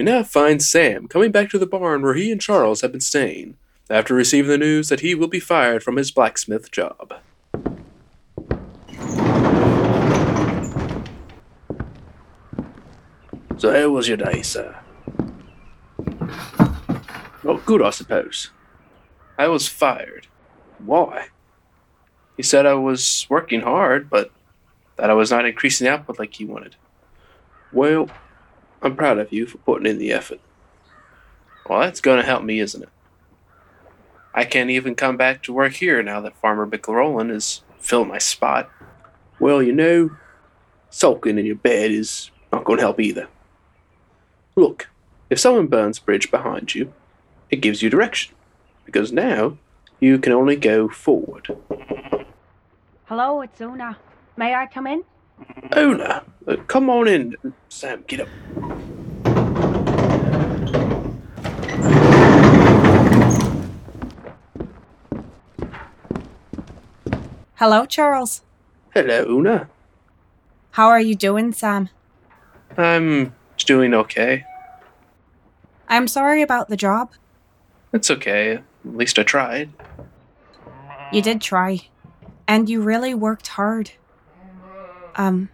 We now find Sam coming back to the barn where he and Charles have been staying, after receiving the news that he will be fired from his blacksmith job. So, how was your day, sir? Well, good, I suppose. I was fired. Why? He said I was working hard, but that I was not increasing output like he wanted. Well, I'm proud of you for putting in the effort. Well, that's going to help me, isn't it? I can't even come back to work here now that Farmer McRolin has filled my spot. Well, you know, sulking in your bed is not going to help either. Look, if someone burns a bridge behind you, it gives you direction, because now you can only go forward. Hello, it's Una. May I come in? Una, uh, come on in. Sam, get up. Hello, Charles. Hello, Una. How are you doing, Sam? I'm doing okay. I'm sorry about the job. It's okay. At least I tried. You did try. And you really worked hard. Um,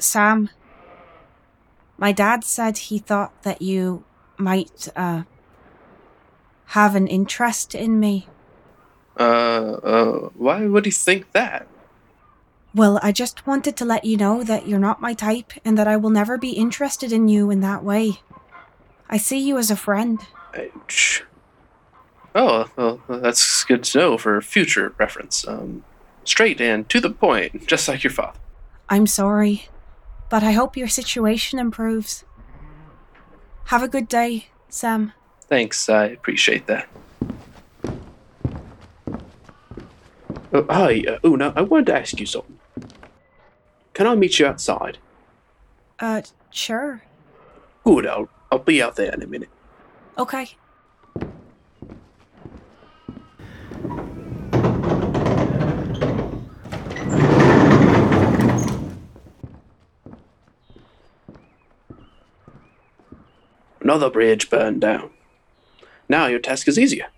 Sam, my dad said he thought that you might, uh, have an interest in me. Uh, uh, why would he think that? Well, I just wanted to let you know that you're not my type and that I will never be interested in you in that way. I see you as a friend. Oh, well, that's good to know for future reference. Um, straight and to the point, just like your father. I'm sorry, but I hope your situation improves. Have a good day, Sam. Thanks, I appreciate that. Uh, hi, uh, Una, I wanted to ask you something. Can I meet you outside? Uh, sure. Good, I'll, I'll be out there in a minute. Okay. Another bridge burned down. Now your task is easier.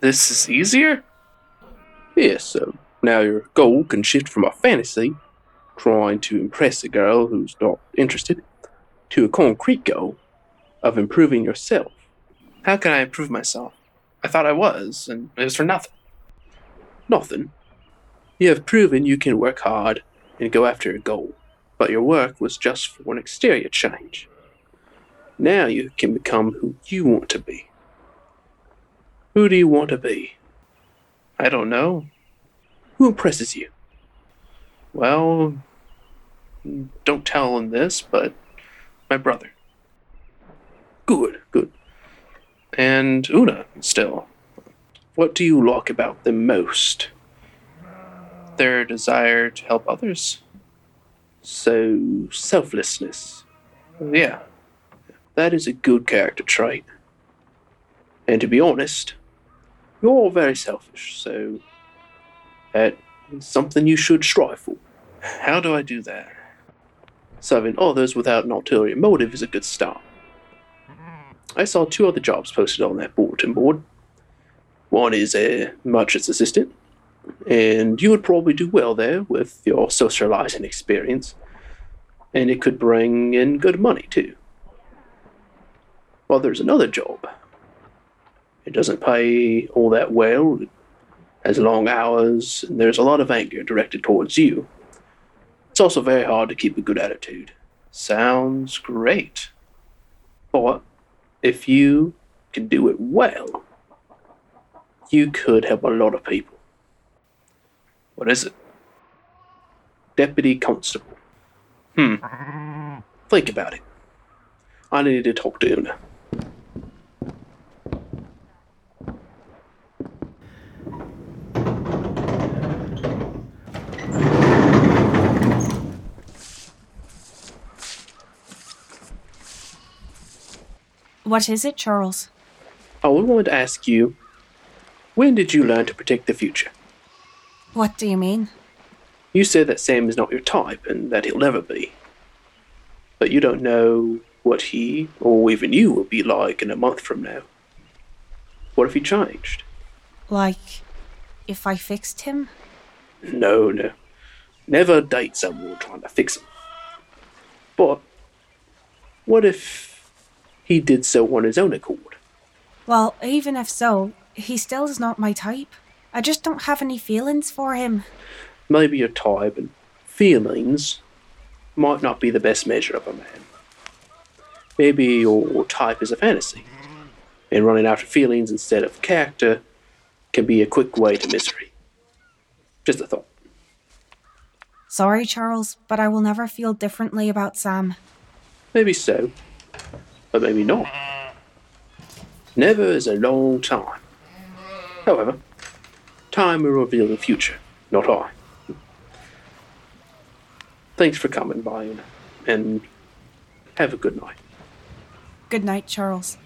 This is easier? Yes, so now your goal can shift from a fantasy, trying to impress a girl who's not interested, to a concrete goal of improving yourself. How can I improve myself? I thought I was, and it was for nothing. Nothing. You have proven you can work hard and go after a goal, but your work was just for an exterior change. Now you can become who you want to be. Who do you want to be? I don't know. Who impresses you? Well, don't tell him this, but my brother. Good, good. And Una, still. What do you like about them most? Their desire to help others. So, selflessness. Yeah, that is a good character trait. And to be honest, you're all very selfish, so is something you should strive for. How do I do that? Serving others without an ulterior motive is a good start. I saw two other jobs posted on that bulletin board. One is a merchant's assistant, and you would probably do well there with your socializing experience, and it could bring in good money too. Well, there's another job. It doesn't pay all that well, it has long hours, and there's a lot of anger directed towards you. It's also very hard to keep a good attitude. Sounds great. But if you can do it well, you could help a lot of people. What is it? Deputy Constable. Hmm. Think about it. I need to talk to Una. What is it, Charles? I want to ask you when did you learn to predict the future? What do you mean? You said that Sam is not your type and that he'll never be. But you don't know what he, or even you, will be like in a month from now. What if he changed? Like, if I fixed him? No, no. Never date someone trying to fix him. But what if he did so on his own accord? Well, even if so, he still is not my type. I just don't have any feelings for him. Maybe your type and feelings might not be the best measure of a man. Maybe your type is a fantasy, and running after feelings instead of character can be a quick way to misery. Just a thought. Sorry, Charles, but I will never feel differently about Sam. Maybe so, but maybe not. Never is a long time. However, time will reveal the future, not I. Thanks for coming by, and have a good night. Good night, Charles.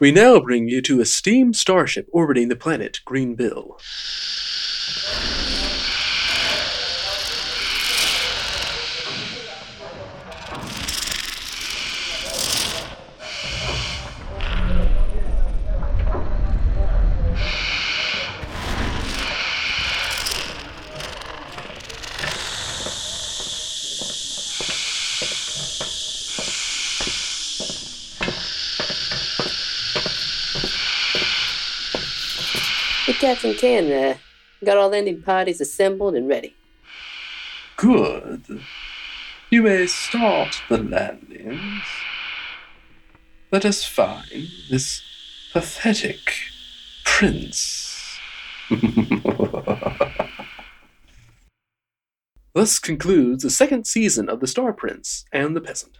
We now bring you to a steam starship orbiting the planet Greenbill. Hey, Captain Can. Got all landing parties assembled and ready. Good. You may start the landings. Let us find this pathetic prince. Thus concludes the second season of The Star Prince and the Peasant.